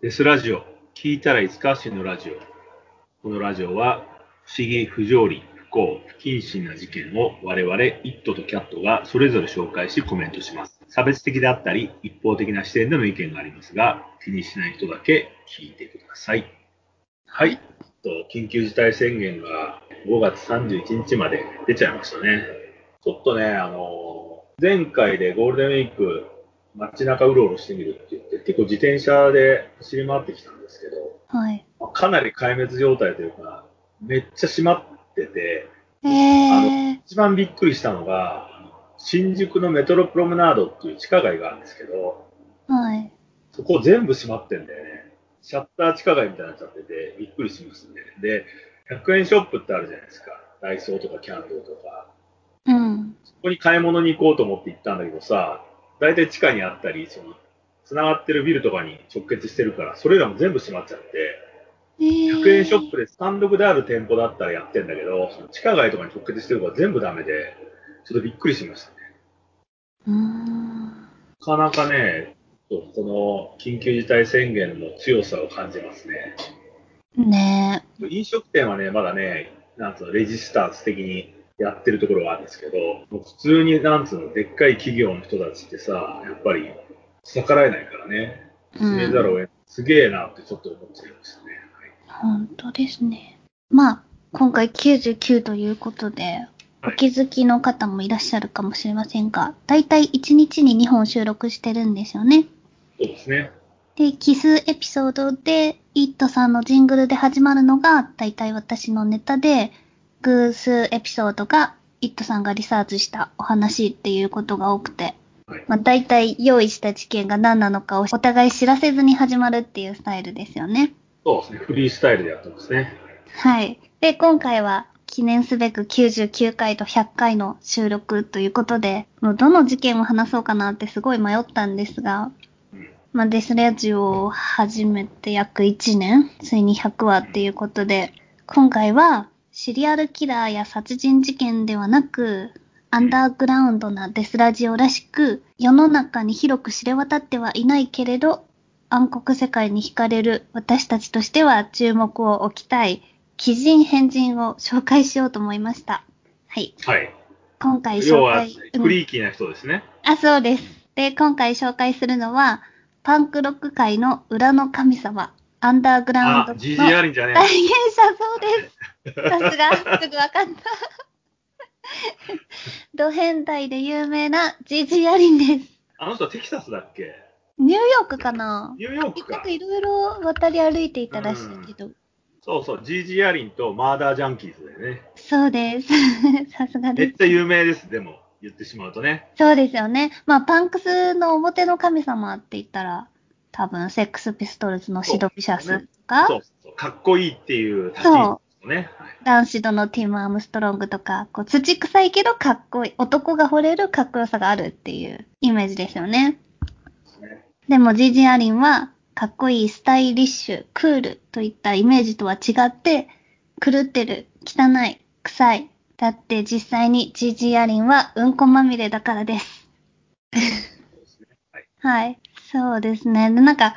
デスラジオ、聞いたらいつか死ぬラジオ。このラジオは、不思議、不条理、不幸、不謹慎な事件を我々、イットとキャットがそれぞれ紹介しコメントします。差別的であったり、一方的な視点での意見がありますが、気にしない人だけ聞いてください。はい。緊急事態宣言が5月31日まで出ちゃいましたね。ちょっとね、あの、前回でゴールデンウィーク、街中うろうろしてみるって言って、結構自転車で走り回ってきたんですけど、はい。かなり壊滅状態というか、めっちゃ閉まってて、えー、一番びっくりしたのが、新宿のメトロプロムナードっていう地下街があるんですけど、はい。そこ全部閉まってんだよね。シャッター地下街みたいになっちゃってて、びっくりしますね。で、100円ショップってあるじゃないですか。ダイソーとかキャンドルとか。うん。そこに買い物に行こうと思って行ったんだけどさ、大体地下にあったり、その、繋がってるビルとかに直結してるから、それらも全部閉まっちゃって、えー、100円ショップで単独である店舗だったらやってんだけど、その地下街とかに直結してるから全部ダメで、ちょっとびっくりしましたね。なかなかね、この緊急事態宣言の強さを感じますね。ね飲食店はね、まだね、なんつうの、レジスタンス的にやってるところがあるんですけど、もう普通になんつうの、でっかい企業の人たちってさ、やっぱり逆らえないからね、う閉めざるを得ない。すげえなってちょっと思っちゃいましたね。本当ですね。まあ、今回99ということで、はいお気づきの方もいらっしゃるかもしれませんが、だいたい1日に2本収録してるんですよね。そうですね。で、奇数エピソードで、イットさんのジングルで始まるのが、だいたい私のネタで、偶数エピソードが、イットさんがリサーチしたお話っていうことが多くて、はい。まあ、だいたい用意した事件が何なのかをお互い知らせずに始まるっていうスタイルですよね。そうですね。フリースタイルでやってますね。はい。で、今回は記念すべく99回と100回の収録ということで、もうどの事件を話そうかなってすごい迷ったんですが、うん。まあ、デスラジオを始めて約1年、ついに100話っていうことで、今回はシリアルキラーや殺人事件ではなく、アンダーグラウンドなデスラジオらしく、世の中に広く知れ渡ってはいないけれど、暗黒世界に惹かれる私たちとしては注目を置きたい、奇人変人を紹介しようと思いました。はい。はい。今回要は紹介、、うんフリーキーな人ですね。あ、そうです。で、今回紹介するのは、パンクロック界の裏の神様、アンダーグラウンあド、のジジアリンじゃね代言者そうです。さすが、すぐわかった。ド変態で有名なジジアリンです。あの人テキサスだっけ？ニューヨークかなニューヨークか。いろいろ渡り歩いていたらしいけど。そうそう、ジージアリンとマーダージャンキーズだよね。そうです。さすがです。めっちゃ有名です、でも、言ってしまうとね。そうですよね。まあ、パンクスの表の神様って言ったら、多分、セックスピストルズのシド・ビシャスとか、そうそう、かっこいいっていう立ち位置ね。はいダンシドのティム・アームストロングとか、こう土臭いけどかっこいい、男が惚れるかっこよさがあるっていうイメージですよね。ねでもジジアリンは、かっこいい、スタイリッシュ、クールといったイメージとは違って、狂ってる、汚い、臭い。だって実際にジジアリンはうんこまみれだからです。はいはい。そうですね。でなんか、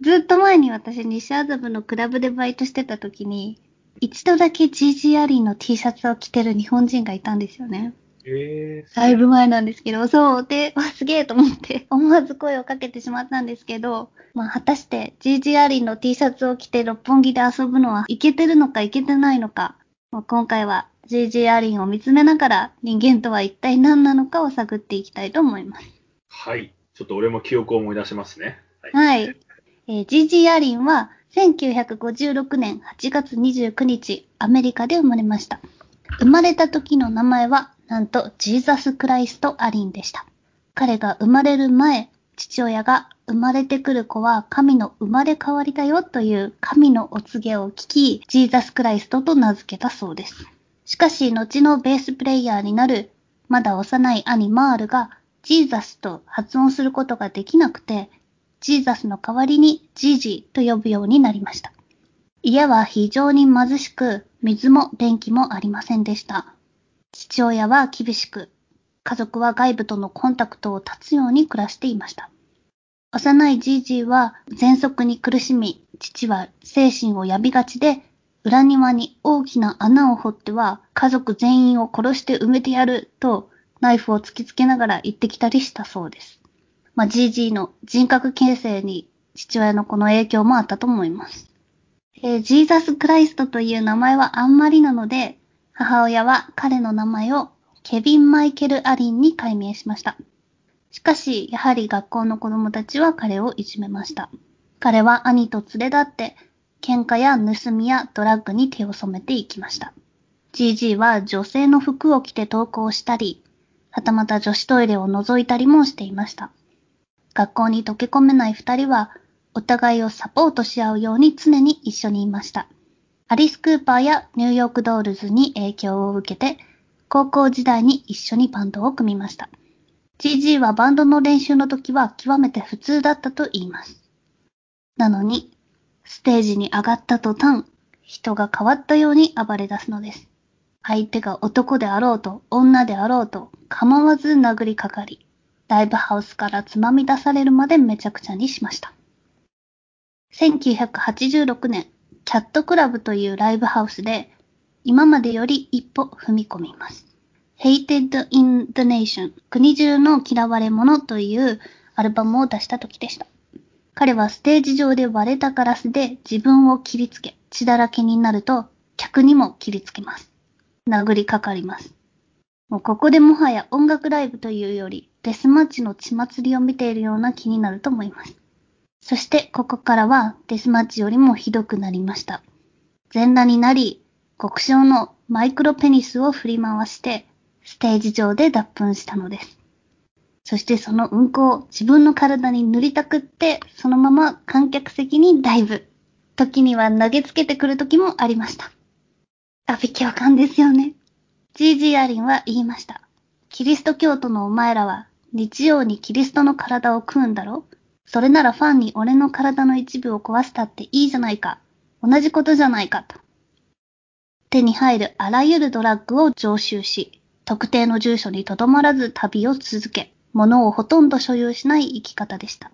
ずっと前に私、西麻布のクラブでバイトしてた時に、一度だけ GG アリーの T シャツを着てる日本人がいたんですよね。えー、だいぶ前なんですけど、そう。で、わ、すげえと思って、思わず声をかけてしまったんですけど、まあ、果たして GG アリーの T シャツを着て六本木で遊ぶのはいけてるのかいけてないのか、まあ、今回は GG アリーを見つめながら人間とは一体何なのかを探っていきたいと思います。はい。ちょっと俺も記憶を思い出しますね。はい。はい。えー、ジージー・アリンは1956年8月29日、アメリカで生まれました。生まれた時の名前は、なんとジーザス・クライスト・アリンでした。彼が生まれる前、父親が生まれてくる子は神の生まれ変わりだよという神のお告げを聞き、ジーザス・クライストと名付けたそうです。しかし、後のベースプレイヤーになる、まだ幼い兄マールが、ジーザスと発音することができなくて、ジーザスの代わりにジージーと呼ぶようになりました。家は非常に貧しく、水も電気もありませんでした。父親は厳しく、家族は外部とのコンタクトを断つように暮らしていました。幼いジージーは喘息に苦しみ、父は精神を病みがちで、裏庭に大きな穴を掘っては家族全員を殺して埋めてやるとナイフを突きつけながら言ってきたりしたそうです。まあ、ジージーの人格形成に父親のこの影響もあったと思います。えー、ジーザス・クライストという名前はあんまりなので、母親は彼の名前をケビン・マイケル・アリンに改名しました。しかし、やはり学校の子供たちは彼をいじめました。彼は兄と連れ立って、喧嘩や盗みやドラッグに手を染めていきました。GG は女性の服を着て登校したり、はたまた女子トイレを覗いたりもしていました。学校に溶け込めない二人は、お互いをサポートし合うように常に一緒にいました。アリス・クーパーやニューヨークドールズに影響を受けて、高校時代に一緒にバンドを組みました。GG はバンドの練習の時は極めて普通だったと言います。なのに、ステージに上がった途端、人が変わったように暴れ出すのです。相手が男であろうと女であろうと構わず殴りかかり、ライブハウスからつまみ出されるまでめちゃくちゃにしました。1986年、キャットクラブというライブハウスで、今までより一歩踏み込みます。Hated in the Nation 国中の嫌われ者というアルバムを出した時でした。彼はステージ上で割れたガラスで自分を切りつけ、血だらけになると客にも切りつけます。殴りかかります。もうここでもはや音楽ライブというよりデスマッチの血祭りを見ているような気になると思います。そしてここからはデスマッチよりもひどくなりました。全裸になり、極小のマイクロペニスを振り回してステージ上で脱粉したのです。そしてそのうんこを自分の体に塗りたくって、そのまま観客席にダイブ。時には投げつけてくる時もありました。あ、びきわかんですよね。GG アリンは言いました。キリスト教徒のお前らは日曜にキリストの体を食うんだろ？それならファンに俺の体の一部を壊したっていいじゃないか。同じことじゃないかと。手に入るあらゆるドラッグを常習し、特定の住所にとどまらず旅を続け、物をほとんど所有しない生き方でした。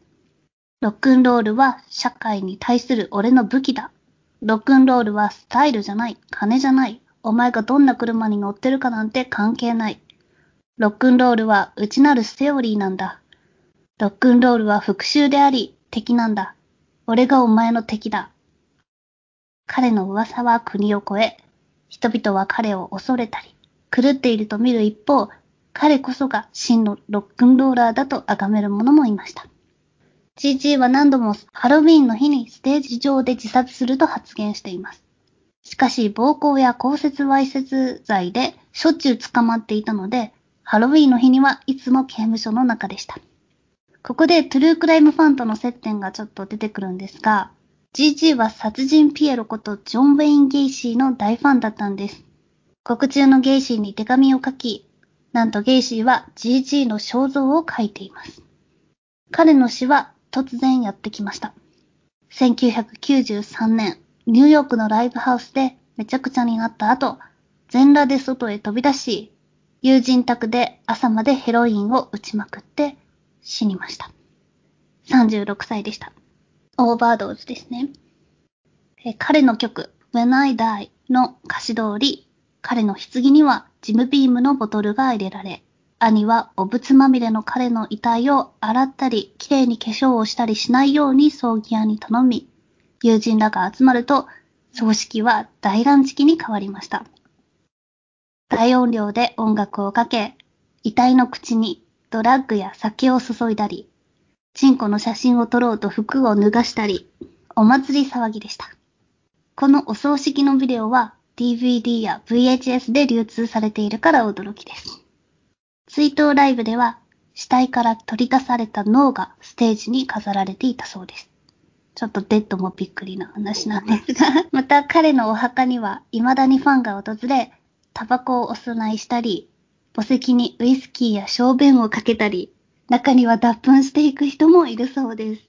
ロックンロールは社会に対する俺の武器だ。ロックンロールはスタイルじゃない、金じゃない。お前がどんな車に乗ってるかなんて関係ない。ロックンロールは内なるセオリーなんだ。ロックンロールは復讐であり、敵なんだ。俺がお前の敵だ。彼の噂は国を越え、人々は彼を恐れたり、狂っていると見る一方、彼こそが真のロックンローラーだと崇める者もいました。GG は何度もハロウィンの日にステージ上で自殺すると発言しています。しかし、暴行や公設わいせつ罪でしょっちゅう捕まっていたので、ハロウィーンの日にはいつも刑務所の中でした。ここでトゥルークライムファンとの接点がちょっと出てくるんですが、GG は殺人ピエロことジョン・ウェイン・ゲイシーの大ファンだったんです。獄中のゲイシーに手紙を書き、なんとゲイシーは GG の肖像を描いています。彼の死は突然やってきました。1993年、ニューヨークのライブハウスでめちゃくちゃになった後、全裸で外へ飛び出し、友人宅で朝までヘロインを打ちまくって死にました。36歳でした。オーバードーズですね。え彼の曲、When I Die の歌詞通り、彼の棺にはジムビームのボトルが入れられ、兄はお仏まみれの彼の遺体を洗ったり、きれいに化粧をしたりしないように葬儀屋に頼み、友人らが集まると、葬式は大乱式に変わりました。大音量で音楽をかけ、遺体の口にドラッグや酒を注いだり、チンコの写真を撮ろうと服を脱がしたり、お祭り騒ぎでした。このお葬式のビデオは DVD や VHS で流通されているから驚きです。追悼ライブでは、死体から取り出された脳がステージに飾られていたそうです。ちょっとデッドもびっくりな話なんですが、また彼のお墓には未だにファンが訪れ、タバコをお供えしたり、墓石にウイスキーや小便をかけたり、中には脱粉していく人もいるそうです。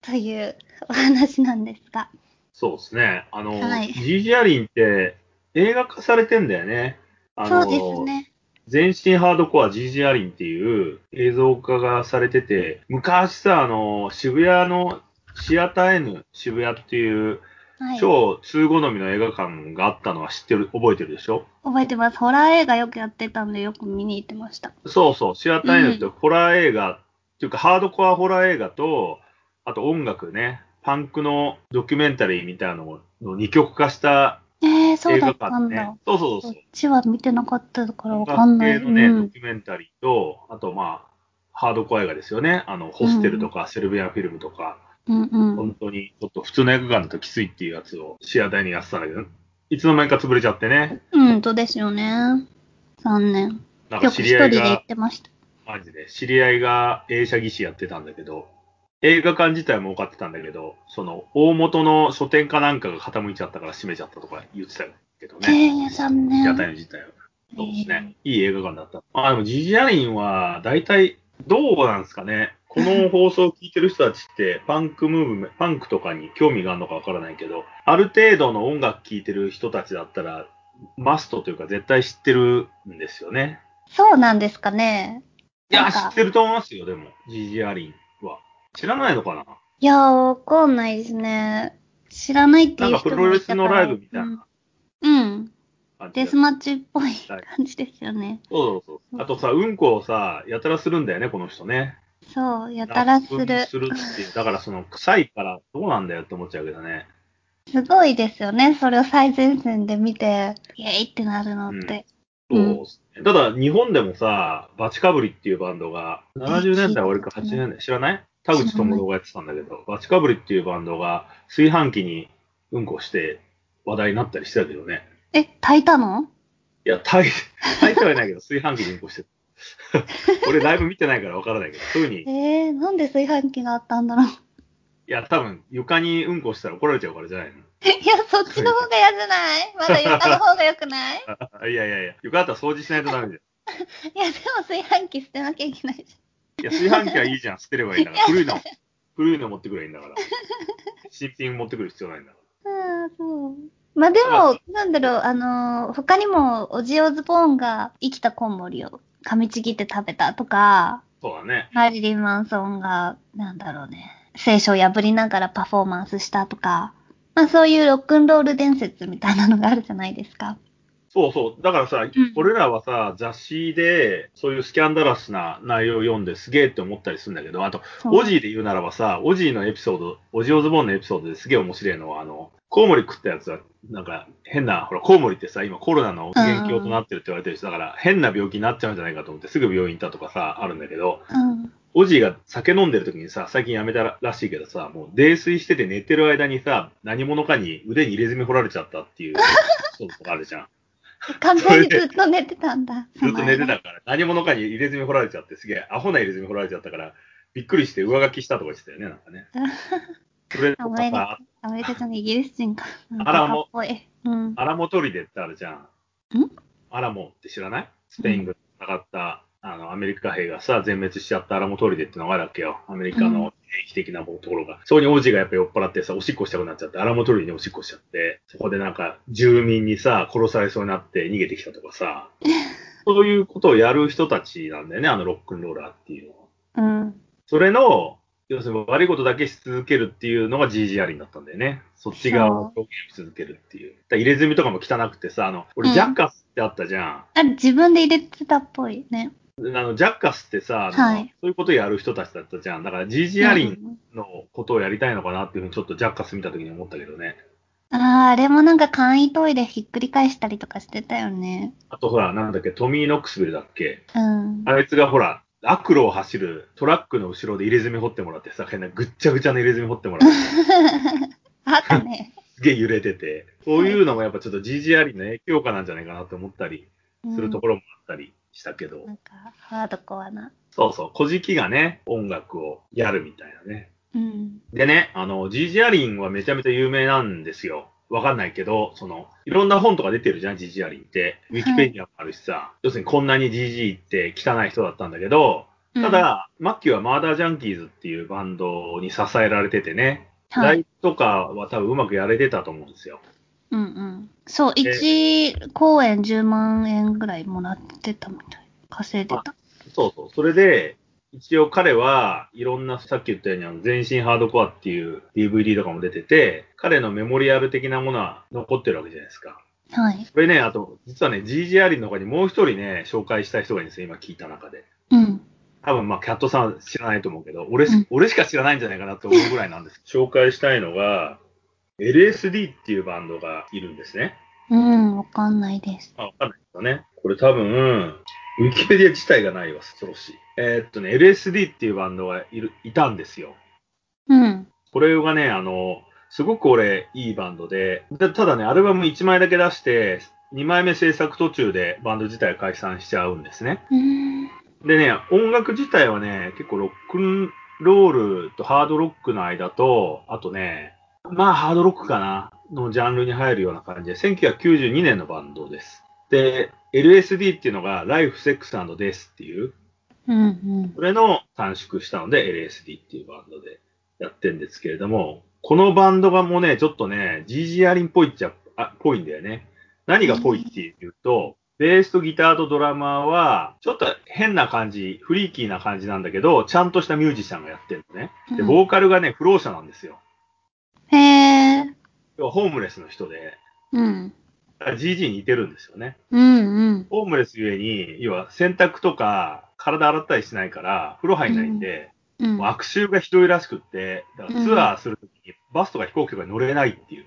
というお話なんですが。そうですね。あの、はい、ジージアリンって映画化されてんだよね。そうですね。全身ハードコア GG アリンっていう映像化がされてて、昔さ、あの、渋谷のシアター N 渋谷っていうはい。超通好みの映画館があったのは知ってる、覚えてるでしょ？覚えてます。ホラー映画よくやってたんでよく見に行ってました。そうそう、シアター N ってホラー映画、っていうかハードコアホラー映画と、あと音楽ね、パンクのドキュメンタリーみたいなのの二極化したえー、そう映画だったんだ。館ね。そうそうそうこっちは見てなかったからわ音かんない。楽系のね、うん。ドキュメンタリーと、あとまあ、ハードコア映画ですよね。あの、ホステルとか、セルビアンフィルムとか、うんうん。本当にちょっと普通の映画館だときついっていうやつをシアターにやってたんだけど、いつの間にか潰れちゃってね。うんとですよね。残念。なんか知り合いが人で行っ、てました。マジで、知り合いが映写技師やってたんだけど、映画館自体も儲かってたんだけど、その、大元の書店かなんかが傾いちゃったから閉めちゃったとか言ってたけどね。えー、残念。シアターの自体は。そうですね。いい映画館だった。まあでも、ジジアリンは、大体、どうなんですかね。この放送を聞いてる人たちって、パンクムーブメント、パンクとかに興味があるのかわからないけど、ある程度の音楽聴いてる人たちだったら、マストというか絶対知ってるんですよね。そうなんですかね。いや、知ってると思いますよ、でも、ジジアリンは。知らないのかな？いやー、わかんないですね。知らないっていう人もいたからなんかプロレスのライブみたいなうん。うん。デスマッチっぽい感じですよね。そうそうそう。あとさ、うんこをさ、やたらするんだよね、この人ね。そう、やたらする。するっていう。だからその、臭いからどうなんだよって思っちゃうけどね。すごいですよね。それを最前線で見て、イエーイってなるのって。そううんですね。ただ、日本でもさ、バチカブリっていうバンドが、70年代終わりか80年代、知らない？田口智郎がやってたんだけど、バチカブリっていうバンドが炊飯器にうんこして話題になったりしてたけどね。え、炊いたの？いや、炊い 炊いてはいないけど、炊飯器にうんこしてた。俺ライブ見てないからわからないけど、そういうふうに、いえー、なんで炊飯器があったんだろう。や、多分床にうんこしたら怒られちゃうからじゃないの。いや、そっちの方が嫌じゃない？まだ床の方が良くない？いやいやいや、床だったら掃除しないとダメじゃん。いや、でも炊飯器捨てなきゃいけないじいや、炊飯器はいいじゃん。捨てればいいんだから。古いの、古いの持ってくればいいんだから。新品持ってくる必要ないんだかゃん。ああ、そう。まあでも、なんだろう、あのー他にも、オジオズボーンが生きたコウモリを噛みちぎって食べたとか、ら。そうだね。マリリン・マンソンが、なんだろうね、聖書を破りながらパフォーマンスしたとか、まあそういうロックンロール伝説みたいなのがあるじゃないですか。そうそう。だからさ、ん俺らはさ、雑誌で、そういうスキャンダラスな内容を読んですげえって思ったりするんだけど、あと、オジーで言うならばさ、オジーのエピソード、オジオズボーンのエピソードですげえ面白いのは、あの、コウモリ食ったやつは、なんか変な、ほら、コウモリってさ、今コロナの元凶となってるって言われてる人だから、変な病気になっちゃうんじゃないかと思ってすぐ病院行ったとかさ、あるんだけど、うん。オジーが酒飲んでる時にさ、最近やめたらしいけどさ、もう泥酔してて寝てる間にさ、何者かに腕に入れ墨掘られちゃったっていう、そうとかあるじゃん。完全にずっと寝てたんだ。ずっと寝てたから、何者かに入れ墨掘られちゃって、すげえ、アホな入れ墨掘られちゃったから、びっくりして上書きしたとか言ってたよね、なんかね。それとアメリかさカ、、アメリカじゃない、イギリス人か。あらもバカっぽい。うん。アラモトリデってあるじゃん。ん？アラモって知らない？スペイン軍戦った、あの、アメリカ兵がさ、全滅しちゃったアラモトリデってのがあるわけよ。アメリカうんの兵器的なところが。そこに王子がやっぱ酔っ払ってさ、おしっこしたくなっちゃって、アラモトリデにおしっこしちゃって、そこでなんか、住民にさ、殺されそうになって逃げてきたとかさ、そういうことをやる人たちなんだよね、あのロックンローラーっていうのは。うん。それの、要するに悪いことだけし続けるっていうのが GG アリンだったんだよね。そっち側を表現し続けるっていう。だ入れ墨とかも汚くてさ、あの、俺、うんジャッカスってあったじゃん。あれ、自分で入れてたっぽいね。あの、ジャッカスってさ、はいそういうことやる人たちだったじゃん。だから GG アリンン。のことをやりたいのかなっていうふうにちょっとジャッカス見た時に思ったけどね。ああ、あれもなんか簡易トイレひっくり返したりとかしてたよね。あとほら、なんだっけ、トミー・ノックスビルだっけ。うん。あいつがほら、悪路を走るトラックの後ろで入れ墨掘ってもらってさ、変なぐっちゃぐちゃの入れ墨掘ってもらって。あったね。すげえ揺れてて、そういうのもやっぱちょっと GG アリンの影響下なんじゃないかなと思ったりするところもあったりしたけど、なんか、ハードコアな。そうそう、小じきがね、音楽をやるみたいなね。うん。でね、あの、GG アリンはめちゃめちゃ有名なんですよ。わかんないけど、その、いろんな本とか出てるじゃん、GG アリンって。ウィキペディアもあるしさ、要するにこんなに GG って汚い人だったんだけど、ただ、マッキーはマーダージャンキーズっていうバンドに支えられててね、うん、はい。ライブとかは多分うまくやれてたと思うんですよ。うんうん。そう、1公演10万円ぐらいもらってたみたい。稼いでた。そうそう。それで、一応彼はいろんな、さっき言ったようにあの全身ハードコアっていう DVD とかも出てて、彼のメモリアル的なものは残ってるわけじゃないですか。はい。これね、あと、実はね、GG アリンの他にもう一人ね、紹介したい人がいるんですよ、今聞いた中で。うん。多分、まあ、キャットさん知らないと思うけど、俺し、うん俺しか知らないんじゃないかなと思うぐらいなんです。紹介したいのが、LSD っていうバンドがいるんですね。うん、わかんないです。あ、わかんないですよね。これ多分、ウィキペディア自体がないわ、恐ろしい。えーっとね、LSD っていうバンドがいる、いたんですよ。うん。これがね、あの、すごく俺、いいバンドで、でただね、アルバム1枚だけ出して、2枚目制作途中でバンド自体解散しちゃうんですね。うん。でね、音楽自体はね、結構ロックンロールとハードロックの間と、あとね、まあハードロックかなのジャンルに入るような感じで、1992年のバンドです。で、LSD っていうのが Life, Sex and Death っていう、うん。うん。それの短縮したので LSD っていうバンドでやってるんですけれども、このバンドがもうね、ちょっとね、GG アリンっぽいっちゃ、あ、ぽいんだよね。何がぽいっていうと、ベースとギターとドラマーは、ちょっと変な感じ、フリーキーな感じなんだけど、ちゃんとしたミュージシャンがやってるのね。で、うんボーカルがね、不老者なんですよ。へえ。要はホームレスの人で、うん。GG に似てるんですよね。うんうん。ホームレスゆえに、要は洗濯とか体洗ったりしないから、風呂入んないんで、うん悪臭がひどいらしくって、だからツアーするときにバスとか飛行機とかに乗れないっていう。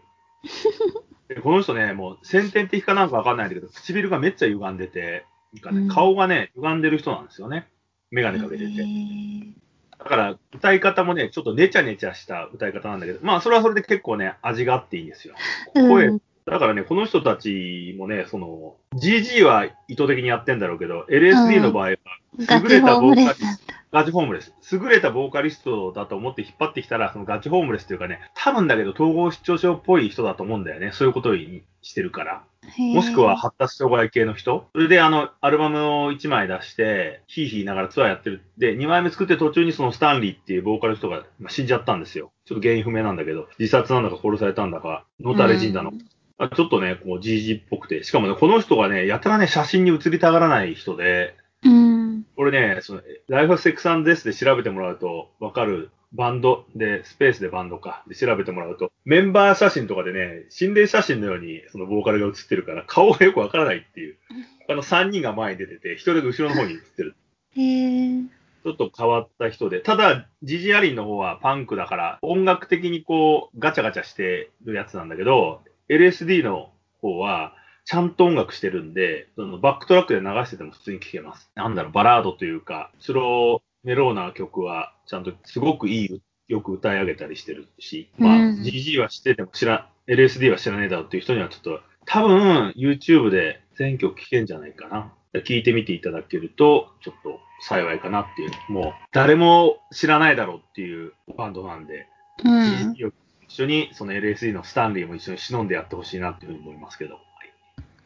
でこの人ね、もう先天的かなんかわかんないんだけど、唇がめっちゃ歪んでて、ねうん顔がね、歪んでる人なんですよね。メガネかけてへて。ーだから、歌い方もね、ちょっとネチャネチャした歌い方なんだけど、まあ、それはそれで結構ね、味があっていいんですよ。声うんだからね、この人たちもね、その、GG は意図的にやってんだろうけど、LSD の場合は、優れたボーカリストスだった。ガチホームレス。優れたボーカリストだと思って引っ張ってきたら、そのガチホームレスっていうかね、多分だけど統合失調症っぽい人だと思うんだよね。そういうことにしてるから。もしくは発達障害系の人。それであの、アルバムを1枚出して、ヒーヒーながらツアーやってる。で、2枚目作って途中にそのスタンリーっていうボーカルの人がまあ死んじゃったんですよ。ちょっと原因不明なんだけど、自殺なんだか殺されたんだか、のたれ死んだの。あちょっとね、こう GG っぽくて。しかもね、この人がね、やたらね、写真に写りたがらない人で、うん。これね、その、ライフセックスデスで調べてもらうとわかるバンドで、スペースでバンドか、で調べてもらうと、メンバー写真とかでね、心霊写真のようにそのボーカルが写ってるから、顔がよくわからないっていう。他の3人が前に出てて、1人が後ろの方に写ってる。へえ。ちょっと変わった人で、ただ、ジジアリンの方はパンクだから、音楽的にこう、ガチャガチャしてるやつなんだけど、LSD の方は、ちゃんと音楽してるんで、そのバックトラックで流してても普通に聴けます。なんだろう、バラードというか、スローメローな曲は、ちゃんとすごくいい、よく歌い上げたりしてるし、まあ、うん GG は知ってても知ら、LSD は知らねえだろうっていう人にはちょっと、多分、YouTube で全曲聴けんじゃないかな。聞いてみていただけると、ちょっと幸いかなっていう。もう、誰も知らないだろうっていうバンドなんで、うん。GG を一緒に、その LSD のスタンリーも一緒に忍んでやってほしいなっていうふうに思いますけど。はい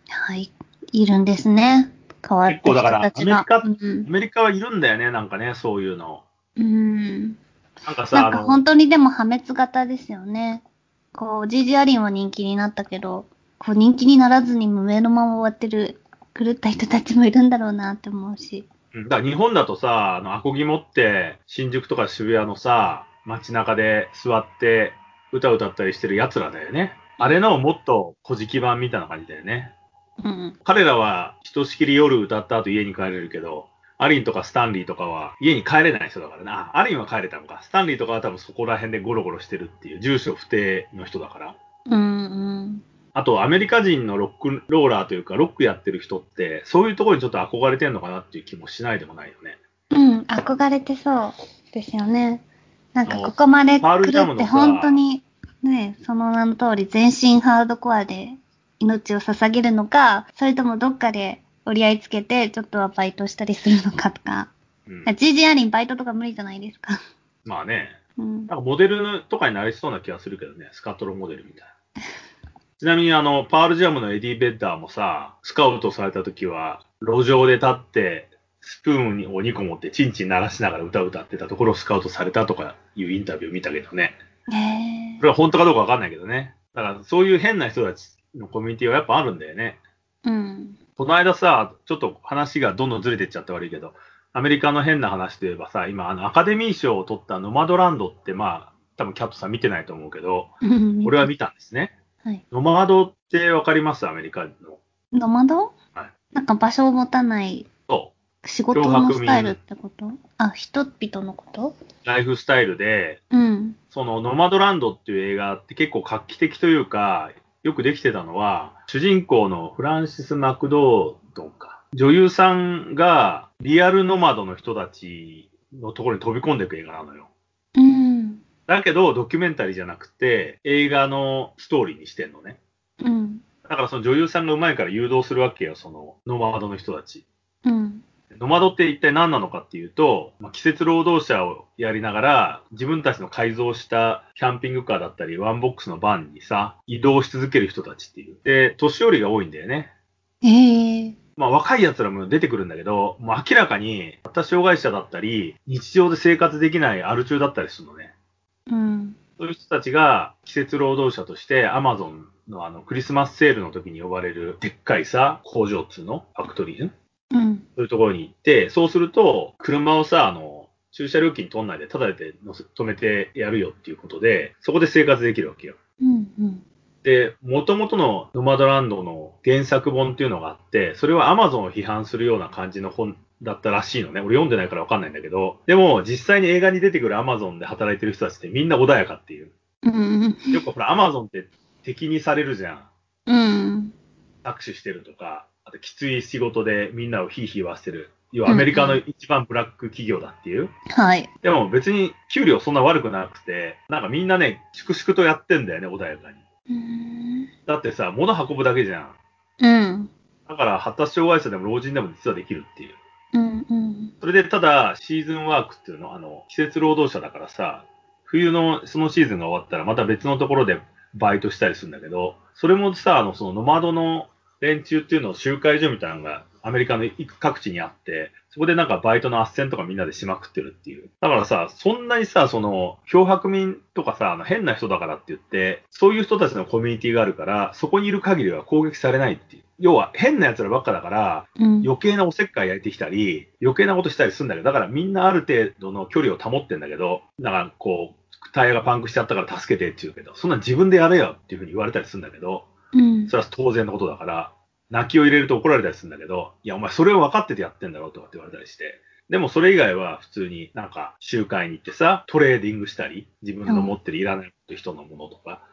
はい。いるんですね。変わった人たちが。結構だからうんアメリカはいるんだよね、なんかね、そういうの。うん。なんかさ、なんか本当にでも破滅型ですよね。こう、ジージアリンは人気になったけど、こう人気にならずに無名のまま終わってる狂った人たちもいるんだろうなって思うし。うんだから日本だとさ、あの、アコギ持って、新宿とか渋谷のさ、街中で座って、歌歌ったりしてる奴らだよね。あれのもっと小じ版みたいな感じだよね。うん。彼らは、ひとしきり夜歌った後家に帰れるけど、アリンとかスタンリーとかは家に帰れない人だからな。あアリンは帰れたのか。スタンリーとかは多分そこら辺でゴロゴロしてるっていう、住所不定の人だから。うんうん。あと、アメリカ人のロックローラーというか、ロックやってる人って、そういうところにちょっと憧れてんのかなっていう気もしないでもないよね。うん、憧れてそうですよね。なんかここまでパールジャムのさ狂って本当にね、その名の通り全身ハードコアで命を捧げるのか、それともどっかで折り合いつけてちょっとはバイトしたりするのかとか。うん。GG アリンバイトとか無理じゃないですか。まあね、うん。なんかモデルとかになりそうな気がするけどね、スカトロモデルみたいな。ちなみにあの、パールジャムのエディ・ベッダーもさ、スカウトされた時は、路上で立って、スプーンを2個持ってチンチン鳴らしながら歌を歌ってたところをスカウトされたとかいうインタビューを見たけどね。へこれは本当かどうかわかんないけどね。だからそういう変な人たちのコミュニティはやっぱあるんだよね。うん。この間さ、ちょっと話がどんどんずれてっちゃって悪いけど、アメリカの変な話といえばさ、今、あの、アカデミー賞を取ったノマドランドって、まあ、多分キャットさん見てないと思うけど、俺は見たんですね。はい。ノマドってわかります？アメリカの。ノマド？はいなんか場所を持たないそ仕事のスタイルってこと？あ、人々のこと？う。ライフスタイルで、うん。そのノマドランドっていう映画って結構画期的というか、よくできてたのは、主人公のフランシス・マクドードンか。女優さんがリアルノマドの人たちのところに飛び込んでいく映画なのよ。うん。だけど、ドキュメンタリーじゃなくて、映画のストーリーにしてんのね。うん。だからその女優さんが上手いから誘導するわけよ、そのノマドの人たち。うん。ノマドって一体何なのかっていうと、まあ、季節労働者をやりながら、自分たちの改造したキャンピングカーだったり、ワンボックスのバンにさ、移動し続ける人たちっていう。で、年寄りが多いんだよね。ええまあ若い奴らも出てくるんだけど、もう明らかに、発達障害者だったり、日常で生活できないアル中だったりするのね。うん。そういう人たちが季節労働者としてアマゾンのあのクリスマスセールの時に呼ばれるでっかいさ、工場っつうの？ファクトリーねうん。そういうところに行って、そうすると、車をさ、あの、駐車料金取んないで、ただで止めてやるよっていうことで、そこで生活できるわけよ。うん。うん。で、元々のノマドランドの原作本っていうのがあって、それは Amazon を批判するような感じの本だったらしいのね。俺読んでないからわかんないんだけど、でも実際に映画に出てくる Amazon で働いてる人たちってみんな穏やかっていう。うん。よくほら Amazon って敵にされるじゃん。うん。握手してるとか、きつい仕事でみんなをヒーヒーわせてる。要はアメリカの一番ブラック企業だっていう。はい。でも別に給料そんな悪くなくて、なんかみんなね、粛々とやってんだよね、穏やかに。うん。だってさ、物運ぶだけじゃん。うん。だから発達障害者でも老人でも実はできるっていう。うん。うん。それでただ、シーズンワークっていうの、あの、季節労働者だからさ、冬のそのシーズンが終わったらまた別のところでバイトしたりするんだけど、それもさ、あの、そのノマドの連中っていうのを集会所みたいなのがアメリカの各地にあって、そこでなんかバイトの斡旋とかみんなでしまくってるっていう。だからさ、そんなにさ、その、漂白民とかさ、あの変な人だからって言って、そういう人たちのコミュニティがあるから、そこにいる限りは攻撃されないっていう。要は変な奴らばっかだから、うん。余計なおせっかい焼いてきたり、余計なことしたりするんだけど、だからみんなある程度の距離を保ってんだけど、だからこう、タイヤがパンクしちゃったから助けてって言うけど、そんな自分でやれよっていうふうに言われたりするんだけど、うん。それは当然のことだから、泣きを入れると怒られたりするんだけど、いや、お前それを分かっててやってんだろうとかって言われたりして、でもそれ以外は普通になんか集会に行ってさ、トレーディングしたり、自分の持ってるいらない人のものとか、だか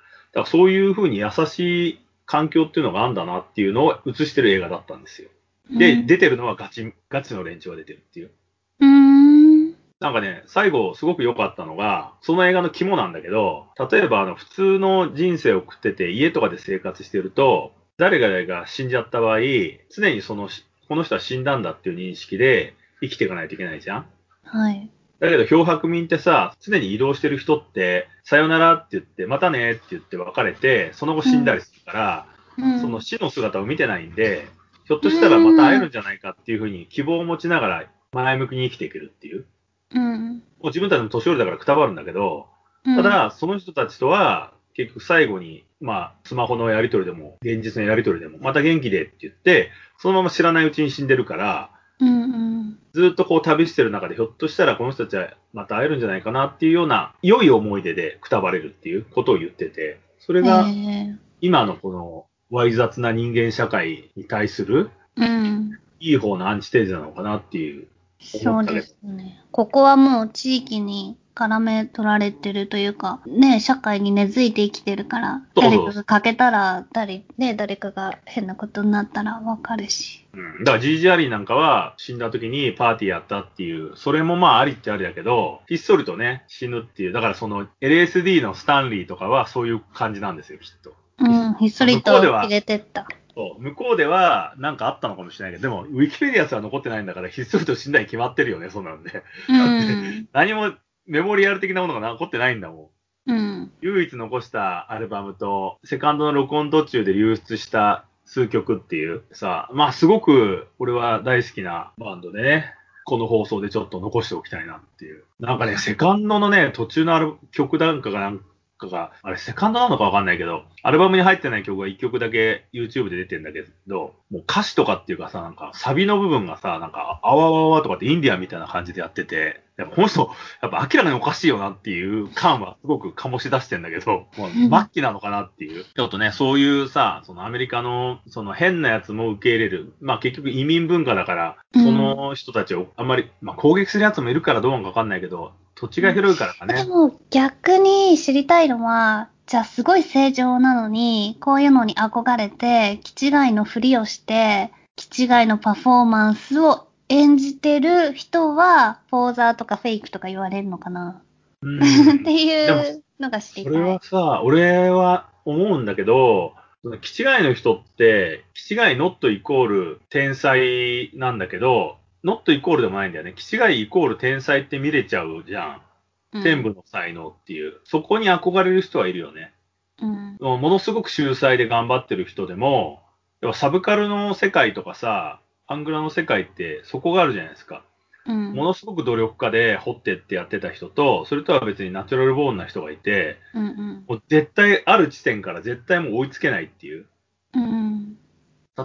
らそういうふうに優しい環境っていうのがあるんだなっていうのを映してる映画だったんですよ。で、出てるのはガチ、ガチの連中が出てるっていう。うん。なんかね、最後すごく良かったのが、その映画の肝なんだけど、例えばあの普通の人生を送ってて家とかで生活してると、誰々が死んじゃった場合、常にその、この人は死んだんだっていう認識で生きていかないといけないじゃんはい。だけど漂白民ってさ、常に移動してる人って、さよならって言って、またねって言って別れて、その後死んだりするから、うん。その死の姿を見てないんで、ひょっとしたらまた会えるんじゃないかっていうふうに希望を持ちながら前向きに生きていけるっていう。うん。もう自分たちも年寄りだからくたばるんだけど、うんた、だ、その人たちとは、結局最後に、まあ、スマホのやり取りでも、現実のやり取りでも、また元気でって言って、そのまま知らないうちに死んでるから、うんうん。ずっとこう旅してる中で、ひょっとしたらこの人たちはまた会えるんじゃないかなっていうような、良い思い出でくたばれるっていうことを言ってて、それがええ今のこの、わい雑な人間社会に対する、うん。いい方のアンチテーゼなのかなっていう。そうですね。ここはもう地域に絡め取られてるというか、ね、社会に根付いて生きてるから、誰かが欠けたら、誰、ね、誰かが変なことになったらわかるし。うん。だから GG アリーなんかは死んだ時にパーティーやったっていう、それもまあありっちゃありだけど、ひっそりとね、死ぬっていう。だからその LSD のスタンリーとかはそういう感じなんですよ、きっと。うん、ひっそりと入れてった。そう。向こうではなんかあったのかもしれないけど、でも、ウィキペディアスは残ってないんだから、ひっそりと死んだに決まってるよね、そんなんで。うん。何もメモリアル的なものが残ってないんだもん。うん。唯一残したアルバムと、セカンドの録音途中で流出した数曲っていうさ、まあすごく俺は大好きなバンドでね、この放送でちょっと残しておきたいなっていう。なんかね、セカンドのね、途中のある曲なんかがなんかが、あれセカンドなのかわかんないけど、アルバムに入ってない曲が1曲だけ YouTube で出てんだけど、もう歌詞とかっていうかさ、なんかサビの部分がさ、なんか、あわわわとかってインディアンみたいな感じでやってて、やっぱこの人、やっぱ明らかにおかしいよなっていう感はすごく醸し出してんだけど、もう末期なのかなっていう。ちょっとね、そういうさ、そのアメリカの、その変なやつも受け入れる。まあ結局移民文化だから、その人たちをあんまり、まあ攻撃するやつもいるからどうなのかわかんないけど、土地が広いからかね。でも逆に知りたいのは、じゃあすごい正常なのに、こういうのに憧れて、気違いのふりをして、気違いのパフォーマンスを演じてる人は、ポーザーとかフェイクとか言われるのかな、うんっていうのが知りたい。それはさ、俺は思うんだけど、気違いの人って、気違いノットイコール天才なんだけど、ノットイコールでもないんだよね。気違いイコール天才って見れちゃうじゃん。うん天部の才能っていう。そこに憧れる人はいるよね。うん。ものすごく秀才で頑張ってる人でも、要はサブカルの世界とかさ、アングラの世界ってそこがあるじゃないですか。うん。ものすごく努力家で掘ってってやってた人と、それとは別にナチュラルボーンな人がいて、うんうん。もう絶対ある地点から絶対もう追いつけないっていう。うん。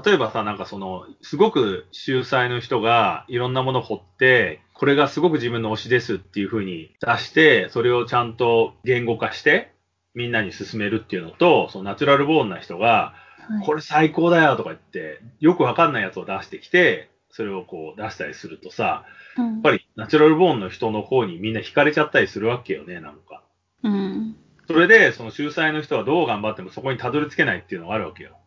例えばさ、なんかその、すごく秀才の人がいろんなものを掘って、これがすごく自分の推しですっていう風に出して、それをちゃんと言語化して、みんなに進めるっていうのと、そのナチュラルボーンな人が、はいこれ最高だよとか言って、よくわかんないやつを出してきて、それをこう出したりするとさ、うんやっぱりナチュラルボーンの人の方にみんな惹かれちゃったりするわけよね、なんか。うん。それで、その秀才の人はどう頑張ってもそこにたどり着けないっていうのがあるわけよ。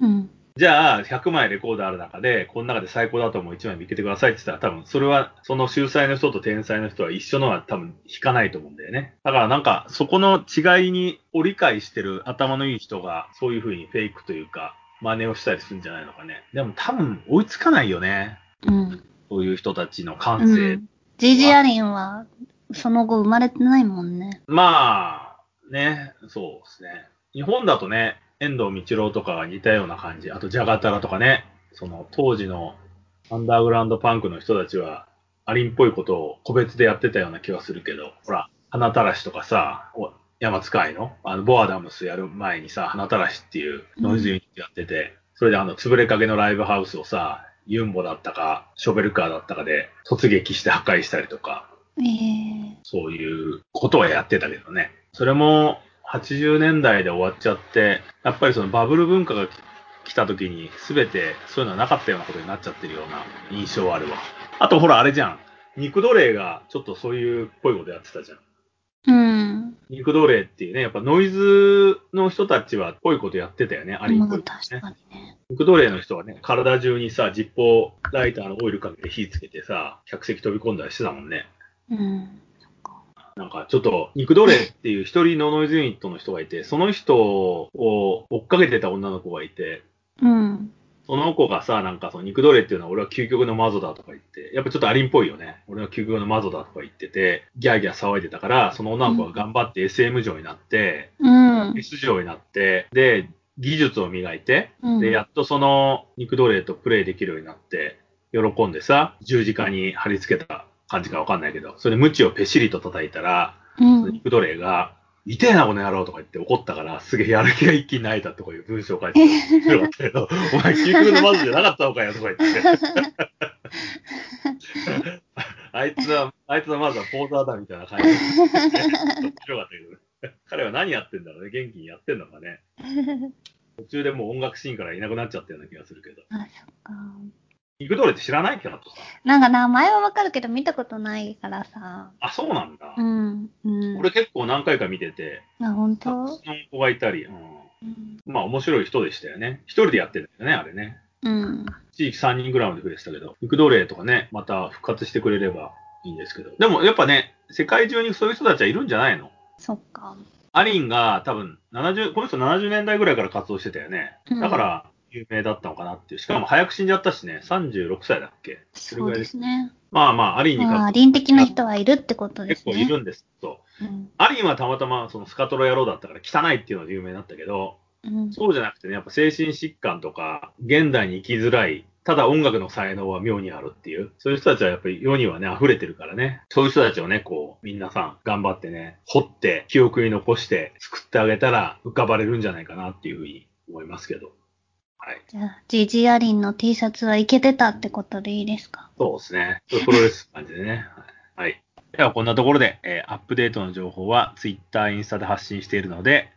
うん。じゃあ、100枚レコードある中で、この中で最高だと思う1枚見つけてくださいって言ったら、多分それは、その秀才の人と天才の人は一緒のは多分弾かないと思うんだよね。だからなんか、そこの違いにを理解してる頭のいい人が、そういう風にフェイクというか、真似をしたりするんじゃないのかね。でも多分追いつかないよね。うん。そういう人たちの感う性。ん。ジージアリンは、その後生まれてないもんね。まあ、ね、そうですね。日本だとね、遠藤道郎とかが似たような感じ。あと、ジャガタラとかね、その当時のアンダーグラウンドパンクの人たちは、アリンっぽいことを個別でやってたような気がするけど、ほら、花たらしとかさ、お山使いの、あの、ボアダムスやる前にさ、花たらしっていうノイズユニットやってて、それであの、潰れかけのライブハウスをさ、ユンボだったか、ショベルカーだったかで突撃して破壊したりとか、ええそういうことはやってたけどね。それも80年代で終わっちゃって、やっぱりそのバブル文化が来た時に全てそういうのはなかったようなことになっちゃってるような印象はあるわ。あとほらあれじゃん。肉奴隷がちょっとそういうっぽいことやってたじゃん。うん。肉奴隷っていうね、やっぱノイズの人たちはっぽいことやってたよね。ありっまあぽいことね確か。にね。肉奴隷の人はね、体中にさ、ジッポーライターのオイルかけて火つけてさ、客席飛び込んだりしてたもんね。うん。なんかちょっと、肉奴隷っていう一人のノイズユニットの人がいて、その人を追っかけてた女の子がいて、うん。その子がさ、なんかその肉奴隷っていうのは俺は究極のマゾだとか言って、やっぱちょっとアリンっぽいよね。俺は究極のマゾだとか言ってて、ギャーギャー騒いでたから、その女の子が頑張って SM 嬢になって、うん。S 嬢になって、で、技術を磨いて、うんで、やっとその肉奴隷とプレイできるようになって、喜んでさ、十字架に貼り付けた感じかわかんないけど、それで鞭をペシリと叩いたら、うん。肉奴隷が、痛えな、この野郎とか言って怒ったから、すげえやる気が一気に泣いたってこういう文章を書いてた。面白かったけど、お前、究極のマズじゃなかったのかよとか言って。あいつは、あいつはまずはポーザーだみたいな感じで。面白かったけどね。彼は何やってんだろうね。元気にやってんのかね。途中でもう音楽シーンからいなくなっちゃったような気がするけど。あ、そっか。肉奴隷って知らない？キャラとさ。なんか名前はわかるけど見たことないからさ。あ、そうなんだ。うん。うん。俺結構何回か見てて、あ、本当？その子がいたり、うんうん。まあ面白い人でしたよね。一人でやってるんだよね、あれね。うん。地域3人ぐらいまで増えてたけど、肉奴隷とかね、また復活してくれればいいんですけど。でもやっぱね、世界中にそういう人たちはいるんじゃないの？そっか。アリンが多分70、この人70年代ぐらいから活動してたよね。うんだから有名だったのかなっていう。しかも早く死んじゃったしね、36歳だっけ？れそうぐらいですね。まあまあ、アリンにまあ、活倫的な人はいるってことですね。結構いるんです。そう。うん。アリンはたまたまそのスカトロ野郎だったから汚いっていうので有名だったけど、うん。そうじゃなくてね、やっぱ精神疾患とか、現代に生きづらいただ音楽の才能は妙にあるっていう、そういう人たちはやっぱり世にはね、溢れてるからね、そういう人たちをね、こう、皆さん頑張ってね、掘って、記憶に残して作ってあげたら浮かばれるんじゃないかなっていうふうに思いますけど。はい。じゃあ、ジジアリンの T シャツはいけてたってことでいいですか？そうですね。プロレス感じでね。はい。はいでは、こんなところで、えーアップデートの情報は Twitter、インスタで発信しているので、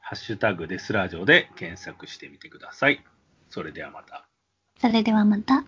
ハッシュタグデスラジオで検索してみてください。それではまた。それではまた。